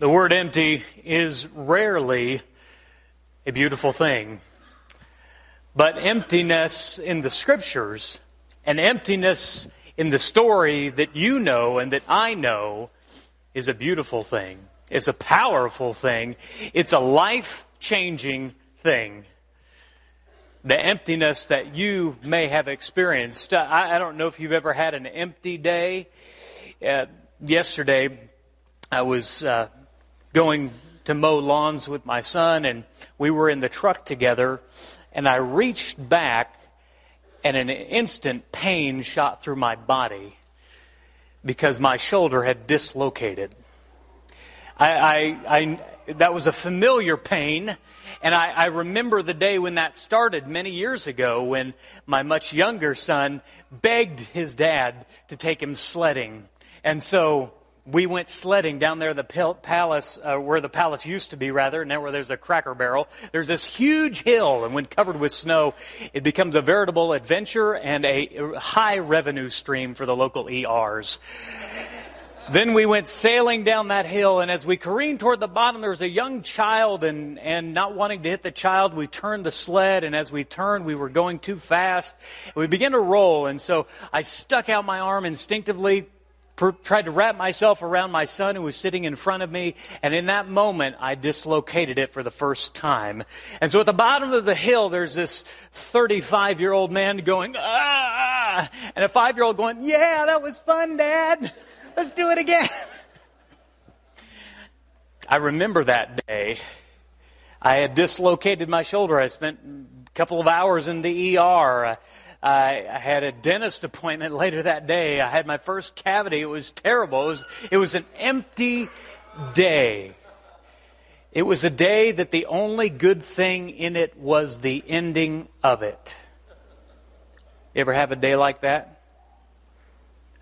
The word empty is rarely a beautiful thing. But emptiness in the scriptures and emptiness in the story that you know and that I know is a beautiful thing. It's a powerful thing. It's a life changing thing. The emptiness that you may have experienced. I, I, don't know if you've ever had an empty day. Uh, yesterday, I was uh, going to mow lawns with my son, and we were in the truck together, and I reached back, and an instant pain shot through my body because my shoulder had dislocated. I, I, I that was a familiar pain. And I, I, remember the day when that started many years ago when my much younger son begged his dad to take him sledding. And so we went sledding down there, the palace, uh, where the palace used to be, rather, now where there's a cracker barrel. There's this huge hill, and when covered with snow, it becomes a veritable adventure and a high revenue stream for the local ERs. Then we went sailing down that hill, and as we careened toward the bottom, there was a young child, and, and not wanting to hit the child, we turned the sled, and as we turned, we were going too fast. We began to roll, and so I stuck out my arm instinctively, tried to wrap myself around my son who was sitting in front of me, and in that moment, I dislocated it for the first time. And so at the bottom of the hill, there's this 35 year old man going, ah, and a five year old going, yeah, that was fun, Dad. Let's do it again. I remember that day. I had dislocated my shoulder. I spent a couple of hours in the ER. I, I had a dentist appointment later that day. I had my first cavity. It was terrible. It was, it was an empty day. It was a day that the only good thing in it was the ending of it. You ever have a day like that?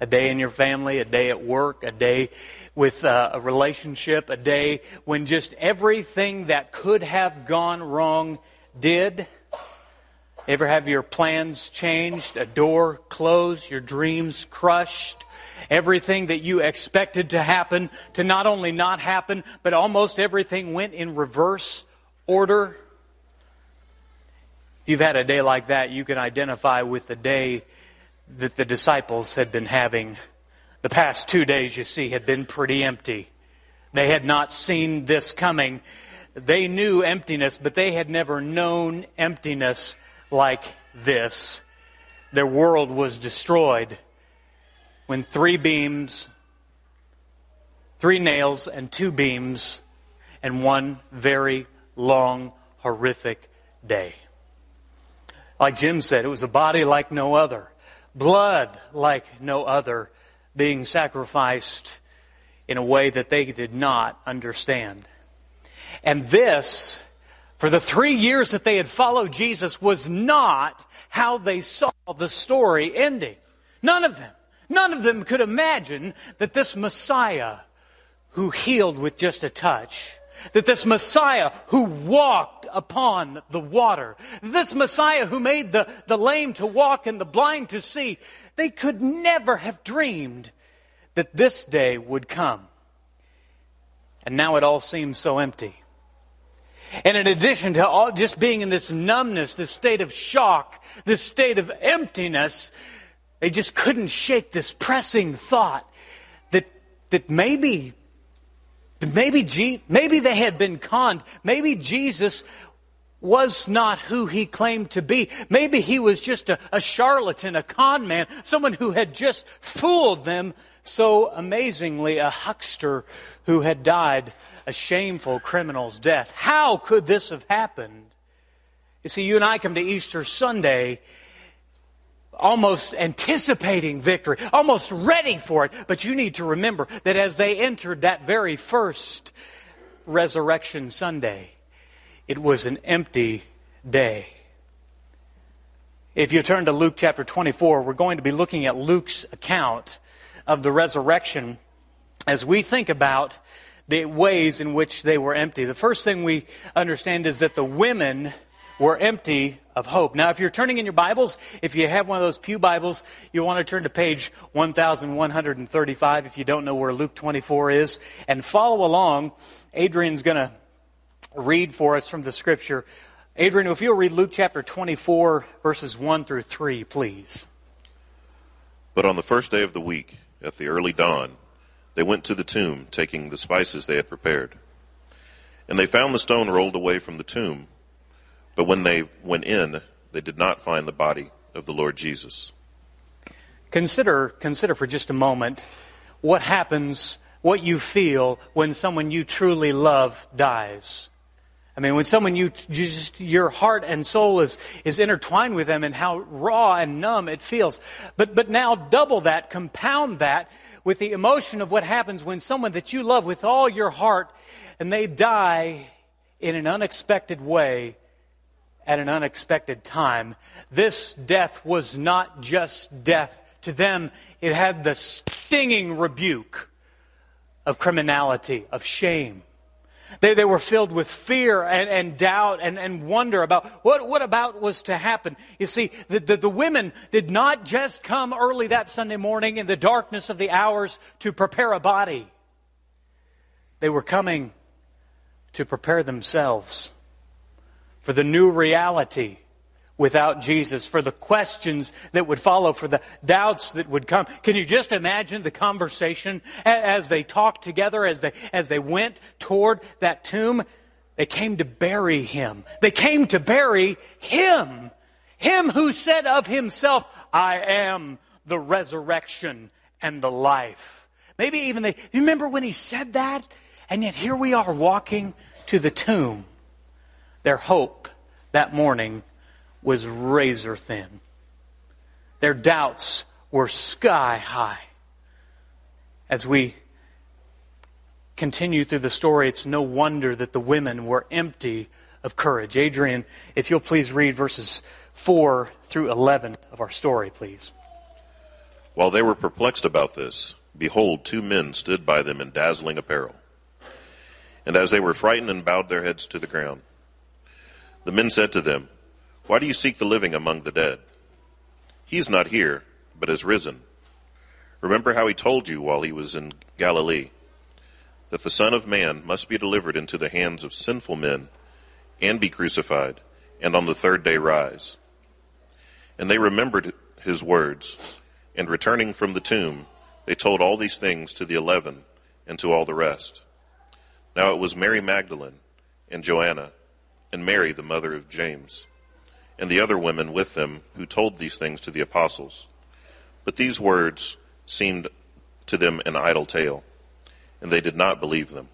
A day in your family, a day at work, a day with uh, a relationship, a day when just everything that could have gone wrong did. Ever have your plans changed, a door closed, your dreams crushed, everything that you expected to happen to not only not happen, but almost everything went in reverse order? If you've had a day like that, you can identify with the day that the disciples had been having. The past two days, you see, had been pretty empty. They had not seen this coming. They knew emptiness, but they had never known emptiness like this. Their world was destroyed when three beams, three nails, and two beams, and one very long, horrific day. Like Jim said, it was a body like no other, blood like no other, being sacrificed in a way that they did not understand. And this for the three years that they had followed Jesus was not how they saw the story ending. None of them. None of them could imagine that this Messiah who healed with just a touch, that this Messiah who walked upon the water, this Messiah who made the, the lame to walk and the blind to see, they could never have dreamed that this day would come. And now it all seems so empty. And in addition to all, just being in this numbness, this state of shock, this state of emptiness, they just couldn't shake this pressing thought that, that maybe, maybe, maybe they had been conned. Maybe Jesus was not who he claimed to be. Maybe he was just a, a charlatan, a con man, someone who had just fooled them so amazingly, a huckster who had died a shameful criminal's death. How could this have happened? You see, you and I come to Easter Sunday almost anticipating victory, almost ready for it. But you need to remember that as they entered that very first Resurrection Sunday, it was an empty day. If you turn to Luke chapter 24, we're going to be looking at Luke's account of the resurrection as we think about the ways in which they were empty. The first thing we understand is that the women were empty of hope. Now, if you're turning in your Bibles, if you have one of those Pew Bibles, you'll want to turn to page 1135 if you don't know where Luke 24 is, and follow along. Adrian's going to read for us from the scripture. Adrian, if you'll read Luke chapter 24, verses 1 through 3, please. But on the first day of the week, at the early dawn, they went to the tomb, taking the spices they had prepared. And they found the stone rolled away from the tomb. But when they went in, they did not find the body of the Lord Jesus. Consider, consider for just a moment what happens, what you feel when someone you truly love dies. I mean, when someone you just, your heart and soul is, is intertwined with them and how raw and numb it feels. But, but now double that, compound that with the emotion of what happens when someone that you love with all your heart and they die in an unexpected way at an unexpected time. This death was not just death. To them, it had the stinging rebuke of criminality, of shame. They, they were filled with fear and, and doubt and, and wonder about what, what about was to happen. You see, the, the, the women did not just come early that Sunday morning in the darkness of the hours to prepare a body. They were coming to prepare themselves for the new reality without Jesus, for the questions that would follow, for the doubts that would come. Can you just imagine the conversation as they talked together, as they, as they went toward that tomb? They came to bury him. They came to bury him. Him who said of himself, I am the resurrection and the life. Maybe even they, you remember when he said that? And yet here we are walking to the tomb. Their hope that morning was razor thin. Their doubts were sky high. As we continue through the story, it's no wonder that the women were empty of courage. Adrian, if you'll please read verses 4 through 11 of our story, please. While they were perplexed about this, behold, two men stood by them in dazzling apparel. And as they were frightened and bowed their heads to the ground, the men said to them, why do you seek the living among the dead? He is not here, but has risen. Remember how he told you while he was in Galilee that the Son of Man must be delivered into the hands of sinful men and be crucified, and on the third day rise. And they remembered his words, and returning from the tomb, they told all these things to the eleven and to all the rest. Now it was Mary Magdalene and Joanna and Mary, the mother of James and the other women with them who told these things to the apostles. But these words seemed to them an idle tale, and they did not believe them.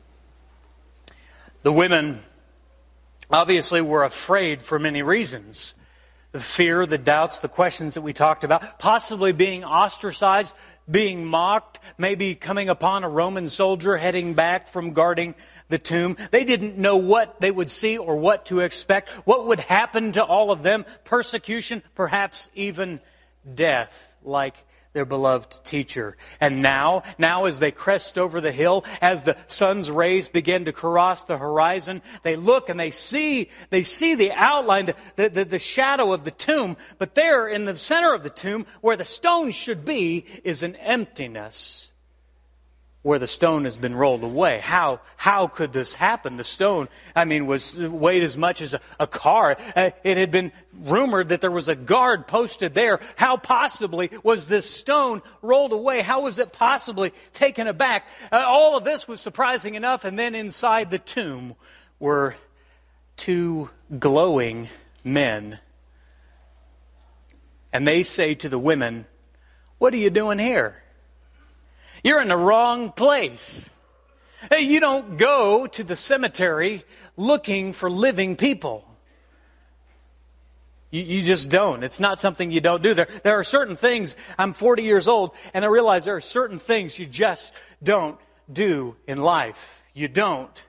The women obviously were afraid for many reasons the fear, the doubts, the questions that we talked about, possibly being ostracized, being mocked, maybe coming upon a Roman soldier heading back from guarding the tomb. They didn't know what they would see or what to expect, what would happen to all of them persecution, perhaps even death, like their beloved teacher. And now, now as they crest over the hill, as the sun's rays begin to cross the horizon, they look and they see, they see the outline, the, the, the, shadow of the tomb, but there in the center of the tomb, where the stone should be, is an emptiness where the stone has been rolled away. How, how could this happen? The stone, I mean, was weighed as much as a, a car. Uh, it had been rumored that there was a guard posted there. How possibly was this stone rolled away? How was it possibly taken aback? Uh, all of this was surprising enough. And then inside the tomb were two glowing men. And they say to the women, What are you doing here? You're in the wrong place. Hey, you don't go to the cemetery looking for living people. You, you, just don't. It's not something you don't do. There, there are certain things, I'm 40 years old, and I realize there are certain things you just don't do in life. You don't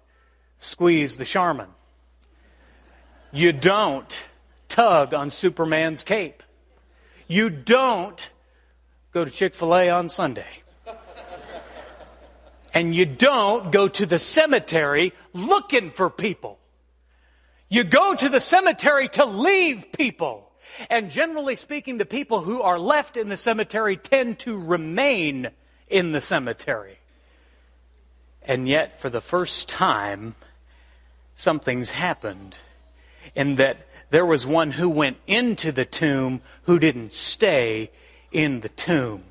squeeze the Charmin. You don't tug on Superman's cape. You don't go to Chick fil A on Sunday. And you don't go to the cemetery looking for people. You go to the cemetery to leave people. And generally speaking, the people who are left in the cemetery tend to remain in the cemetery. And yet, for the first time, something's happened in that there was one who went into the tomb who didn't stay in the tomb.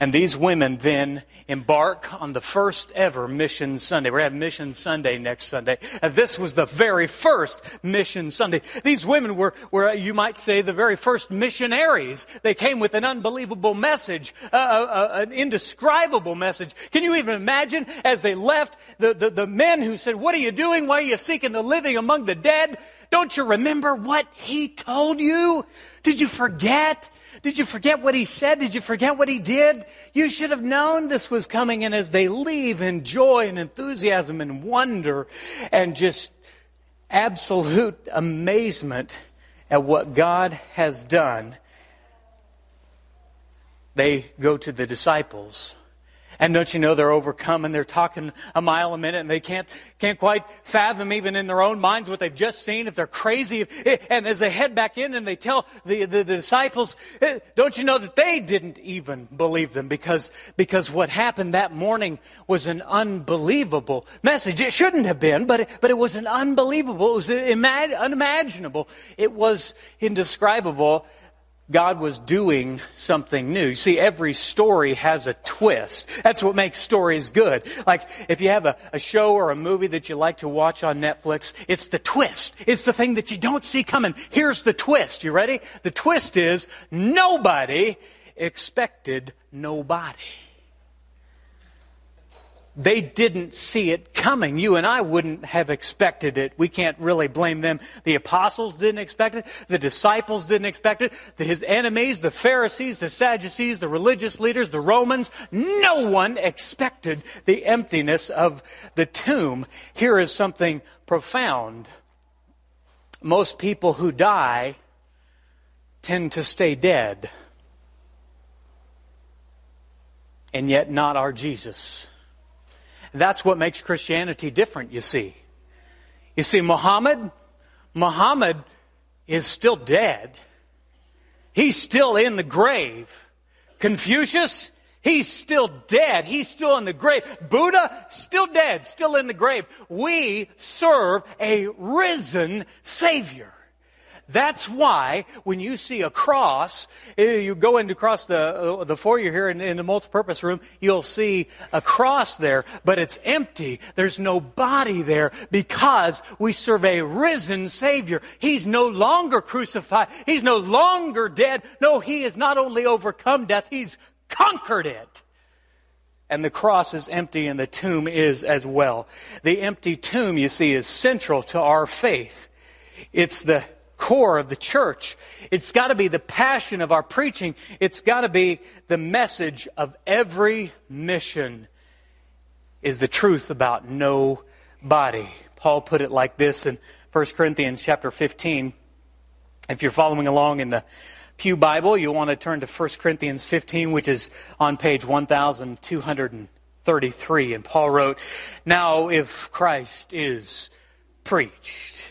And these women then embark on the first ever Mission Sunday. We're having Mission Sunday next Sunday. And this was the very first Mission Sunday. These women were, were, you might say, the very first missionaries. They came with an unbelievable message, uh, uh, an indescribable message. Can you even imagine as they left, the, the, the men who said, What are you doing? Why are you seeking the living among the dead? Don't you remember what he told you? Did you forget? Did you forget what he said? Did you forget what he did? You should have known this was coming. And as they leave in joy and enthusiasm and wonder and just absolute amazement at what God has done, they go to the disciples and don't you know they're overcome and they're talking a mile a minute and they can't, can't quite fathom even in their own minds what they've just seen, if they're crazy. And as they head back in and they tell the, the, the disciples, eh, don't you know that they didn't even believe them because, because what happened that morning was an unbelievable message. It shouldn't have been, but it, but it was an unbelievable, it was unimaginable. It was indescribable. God was doing something new. You see, every story has a twist. That's what makes stories good. Like, if you have a, a, show or a movie that you like to watch on Netflix, it's the twist. It's the thing that you don't see coming. Here's the twist. You ready? The twist is nobody expected nobody. They didn't see it coming. You and I wouldn't have expected it. We can't really blame them. The apostles didn't expect it. The disciples didn't expect it. His enemies, the Pharisees, the Sadducees, the religious leaders, the Romans, no one expected the emptiness of the tomb. Here is something profound. Most people who die tend to stay dead. And yet not our Jesus. That's what makes Christianity different, you see. You see, Muhammad, Muhammad is still dead. He's still in the grave. Confucius, he's still dead. He's still in the grave. Buddha, still dead, still in the grave. We serve a risen Savior. That's why when you see a cross, eh, you go into across the, uh, the foyer here in, in the multipurpose room, you'll see a cross there, but it's empty. There's no body there because we serve a risen Savior. He's no longer crucified. He's no longer dead. No, He has not only overcome death, He's conquered it. And the cross is empty and the tomb is as well. The empty tomb, you see, is central to our faith. It's the core of the church. It's got to be the passion of our preaching. It's got to be the message of every mission is the truth about no body. Paul put it like this in 1 Corinthians chapter 15. If you're following along in the Pew Bible, you'll want to turn to 1 Corinthians 15, which is on page 1233. And Paul wrote, Now if Christ is preached,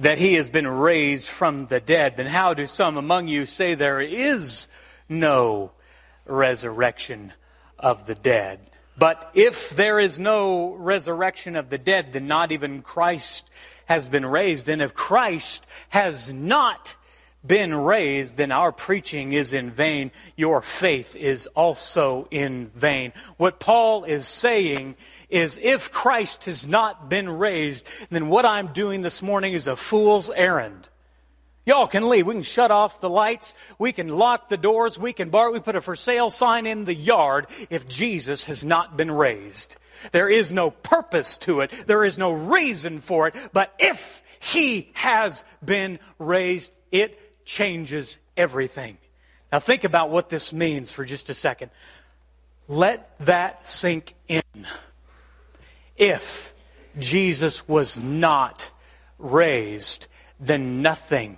that he has been raised from the dead, then how do some among you say there is no resurrection of the dead? But if there is no resurrection of the dead, then not even Christ has been raised. And if Christ has not been raised, then our preaching is in vain. Your faith is also in vain. What Paul is saying is if Christ has not been raised, then what I'm doing this morning is a fool's errand. Y'all can leave. We can shut off the lights. We can lock the doors. We can bar. We put a for sale sign in the yard if Jesus has not been raised. There is no purpose to it. There is no reason for it. But if He has been raised. It changes everything. Now think about what this means for just a second. Let that sink in. If Jesus was not raised, then nothing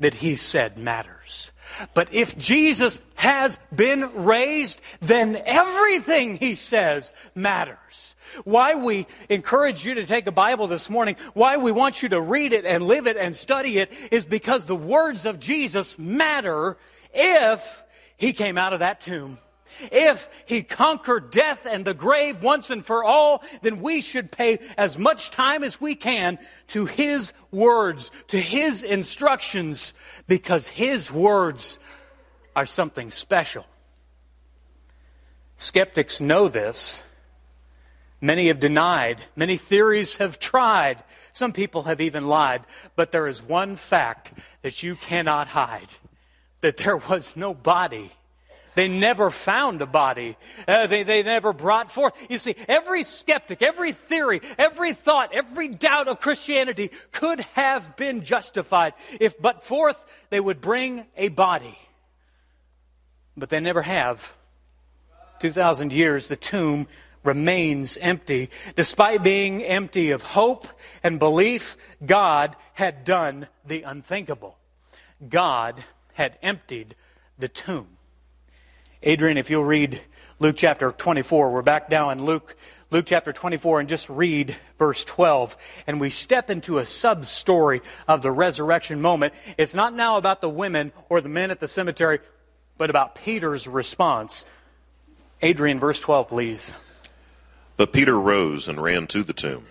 that he said matters. But if Jesus has been raised, then everything he says matters. Why we encourage you to take a Bible this morning, why we want you to read it and live it and study it, is because the words of Jesus matter if he came out of that tomb. If he conquered death and the grave once and for all, then we should pay as much time as we can to his words, to his instructions, because his words are something special. Skeptics know this. Many have denied. Many theories have tried. Some people have even lied. But there is one fact that you cannot hide that there was no body they never found a body. Uh, they, they never brought forth. You see, every skeptic, every theory, every thought, every doubt of Christianity could have been justified if but forth they would bring a body. But they never have. 2,000 years, the tomb remains empty. Despite being empty of hope and belief, God had done the unthinkable. God had emptied the tomb. Adrian, if you'll read Luke chapter 24, we're back now in Luke, Luke chapter 24 and just read verse 12. And we step into a sub story of the resurrection moment. It's not now about the women or the men at the cemetery, but about Peter's response. Adrian, verse 12, please. But Peter rose and ran to the tomb.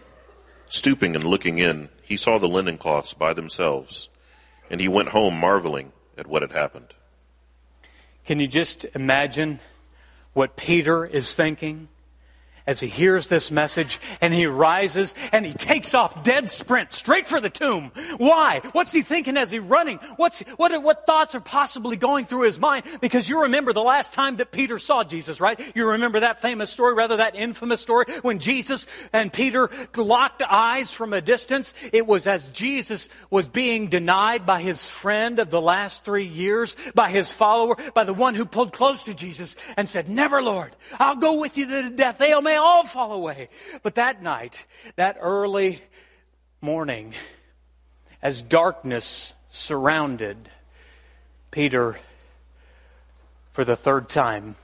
Stooping and looking in, he saw the linen cloths by themselves, and he went home marveling at what had happened. Can you just imagine what Peter is thinking? As he hears this message and he rises and he takes off dead sprint straight for the tomb. Why? What's he thinking as he's running? What's, what, what thoughts are possibly going through his mind? Because you remember the last time that Peter saw Jesus, right? You remember that famous story, rather that infamous story when Jesus and Peter locked eyes from a distance. It was as Jesus was being denied by his friend of the last three years, by his follower, by the one who pulled close to Jesus and said, never Lord, I'll go with you to the death. May all fall away. But that night, that early morning, as darkness surrounded Peter for the third time,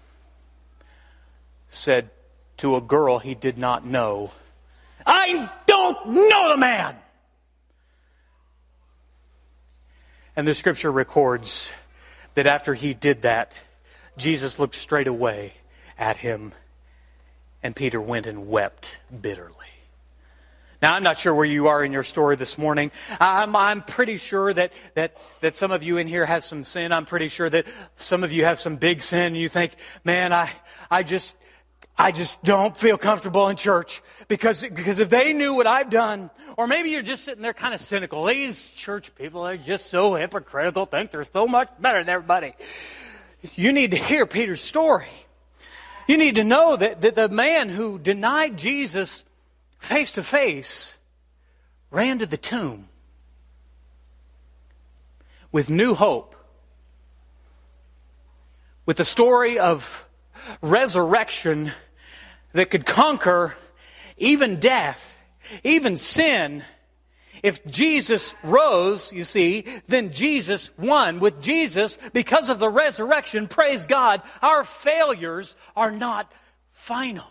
said to a girl he did not know, I don't know the man! And the scripture records that after he did that, Jesus looked straight away at him and Peter went and wept bitterly. Now, I'm not sure where you are in your story this morning. I'm, I'm pretty sure that, that, that some of you in here has some sin. I'm pretty sure that some of you have some big sin. You think, man, I, I just, I just don't feel comfortable in church because, because if they knew what I've done, or maybe you're just sitting there kind of cynical. These church people are just so hypocritical, think they're so much better than everybody. You need to hear Peter's story. You need to know that, that the man who denied Jesus face to face ran to the tomb with new hope, with the story of resurrection that could conquer even death, even sin, if Jesus rose, you see, then Jesus won. With Jesus, because of the resurrection, praise God, our failures are not final.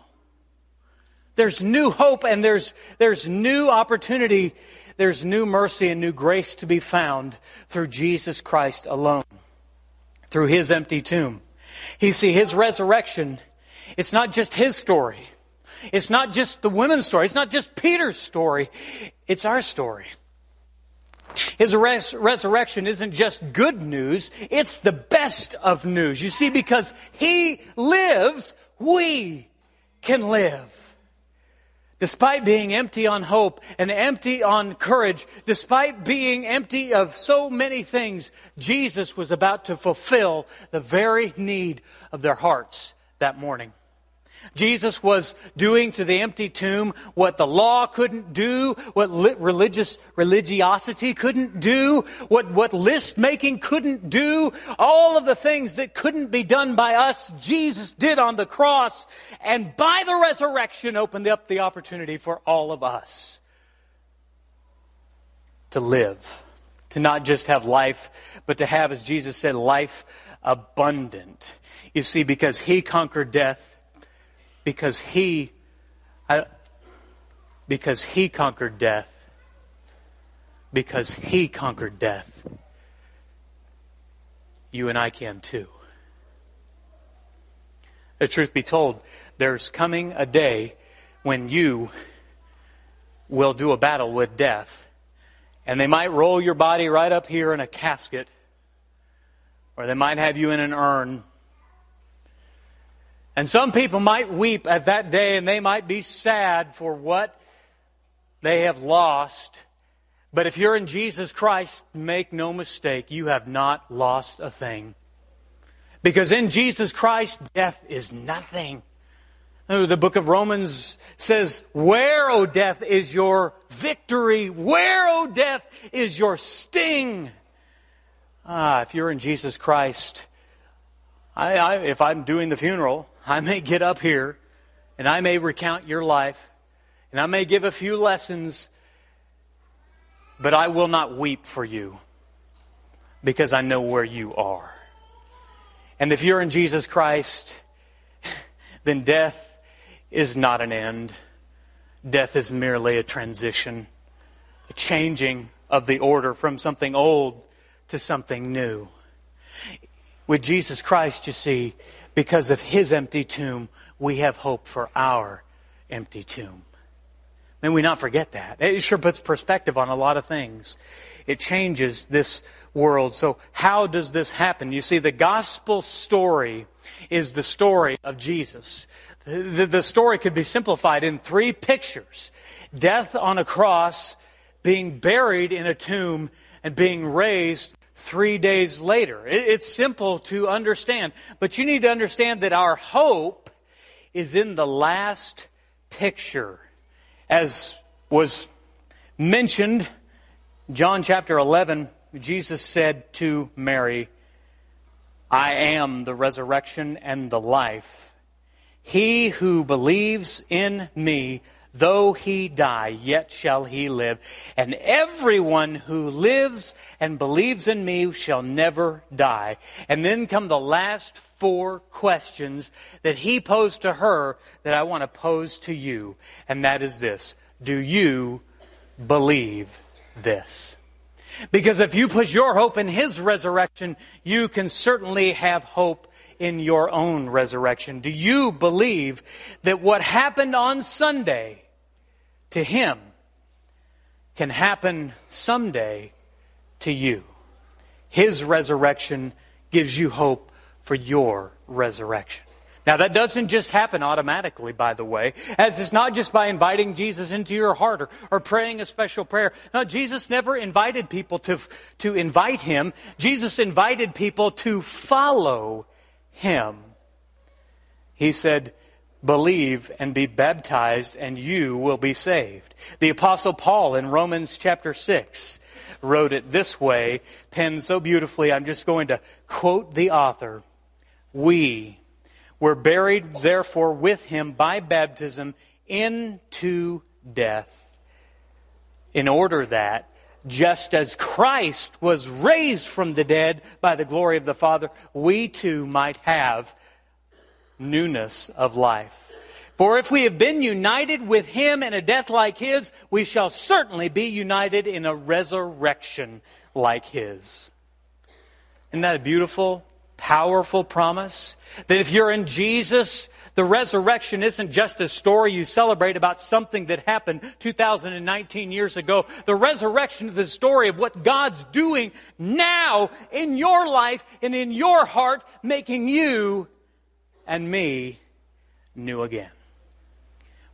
There's new hope and there's, there's new opportunity. There's new mercy and new grace to be found through Jesus Christ alone, through His empty tomb. You see, His resurrection, it's not just His story. It's not just the women's story. It's not just Peter's story. It's our story. His res- resurrection isn't just good news, it's the best of news. You see, because He lives, we can live. Despite being empty on hope and empty on courage, despite being empty of so many things, Jesus was about to fulfill the very need of their hearts that morning. Jesus was doing to the empty tomb what the law couldn't do, what religious religiosity couldn't do, what, what list making couldn't do. All of the things that couldn't be done by us, Jesus did on the cross. And by the resurrection opened up the opportunity for all of us to live. To not just have life, but to have, as Jesus said, life abundant. You see, because He conquered death, because he I, because he conquered death because he conquered death you and I can too. The truth be told there's coming a day when you will do a battle with death and they might roll your body right up here in a casket or they might have you in an urn and some people might weep at that day and they might be sad for what they have lost. But if you're in Jesus Christ, make no mistake, you have not lost a thing. Because in Jesus Christ, death is nothing. The book of Romans says, Where, O death, is your victory? Where, O death, is your sting? Ah, if you're in Jesus Christ, I, I, if I'm doing the funeral, I may get up here and I may recount your life and I may give a few lessons, but I will not weep for you because I know where you are. And if you're in Jesus Christ, then death is not an end. Death is merely a transition, a changing of the order from something old to something new. With Jesus Christ, you see, because of his empty tomb, we have hope for our empty tomb. May we not forget that. It sure puts perspective on a lot of things. It changes this world. So, how does this happen? You see, the gospel story is the story of Jesus. The, the, story could be simplified in three pictures death on a cross, being buried in a tomb, and being raised three days later. It's simple to understand, but you need to understand that our hope is in the last picture. As was mentioned, John chapter 11, Jesus said to Mary, I am the resurrection and the life. He who believes in me, Though he die, yet shall he live. And everyone who lives and believes in me shall never die. And then come the last four questions that he posed to her that I want to pose to you. And that is this Do you believe this? Because if you put your hope in his resurrection, you can certainly have hope in your own resurrection. Do you believe that what happened on Sunday to him can happen someday to you. His resurrection gives you hope for your resurrection. Now, that doesn't just happen automatically, by the way, as it's not just by inviting Jesus into your heart or, or praying a special prayer. No, Jesus never invited people to, to invite him. Jesus invited people to follow him. He said, believe and be baptized, and you will be saved. The Apostle Paul in Romans chapter 6 wrote it this way, penned so beautifully, I'm just going to quote the author. We were buried, therefore, with him by baptism into death, in order that, just as Christ was raised from the dead by the glory of the Father, we too might have newness of life. For if we have been united with him in a death like his, we shall certainly be united in a resurrection like his. Isn't that a beautiful, powerful promise? That if you're in Jesus, the resurrection isn't just a story you celebrate about something that happened 2019 years ago. The resurrection is the story of what God's doing now in your life and in your heart, making you and me new again.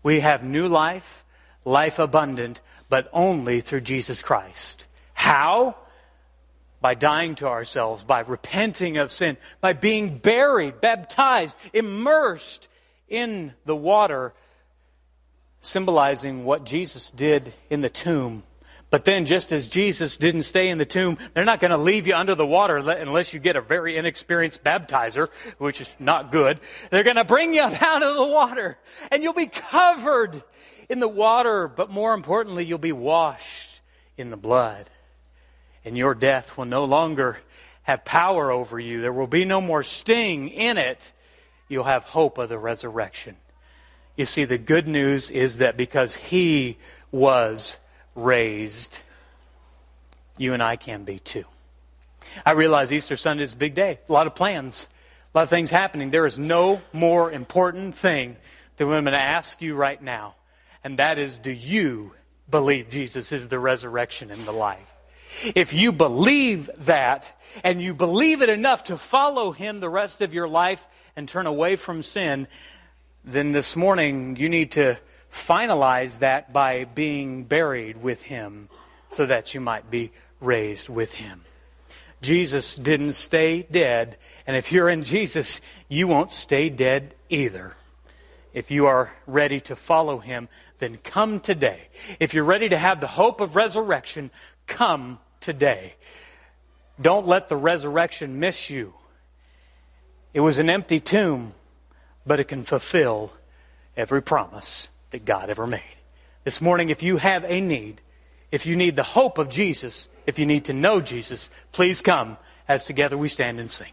We have new life, life abundant, but only through Jesus Christ. How? By dying to ourselves, by repenting of sin, by being buried, baptized, immersed in the water, symbolizing what Jesus did in the tomb. But then, just as Jesus didn't stay in the tomb, they're not going to leave you under the water unless you get a very inexperienced baptizer, which is not good. They're going to bring you out of the water, and you'll be covered in the water, but more importantly, you'll be washed in the blood. And your death will no longer have power over you. There will be no more sting in it. You'll have hope of the resurrection. You see, the good news is that because He was raised, you and I can be too. I realize Easter Sunday is a big day, a lot of plans, a lot of things happening. There is no more important thing than what I'm going to ask you right now, and that is do you believe Jesus is the resurrection and the life? If you believe that, and you believe it enough to follow Him the rest of your life and turn away from sin, then this morning you need to finalize that by being buried with him so that you might be raised with him. Jesus didn't stay dead, and if you're in Jesus, you won't stay dead either. If you are ready to follow him, then come today. If you're ready to have the hope of resurrection, come today. Don't let the resurrection miss you. It was an empty tomb, but it can fulfill every promise that God ever made. This morning, if you have a need, if you need the hope of Jesus, if you need to know Jesus, please come as together we stand and sing.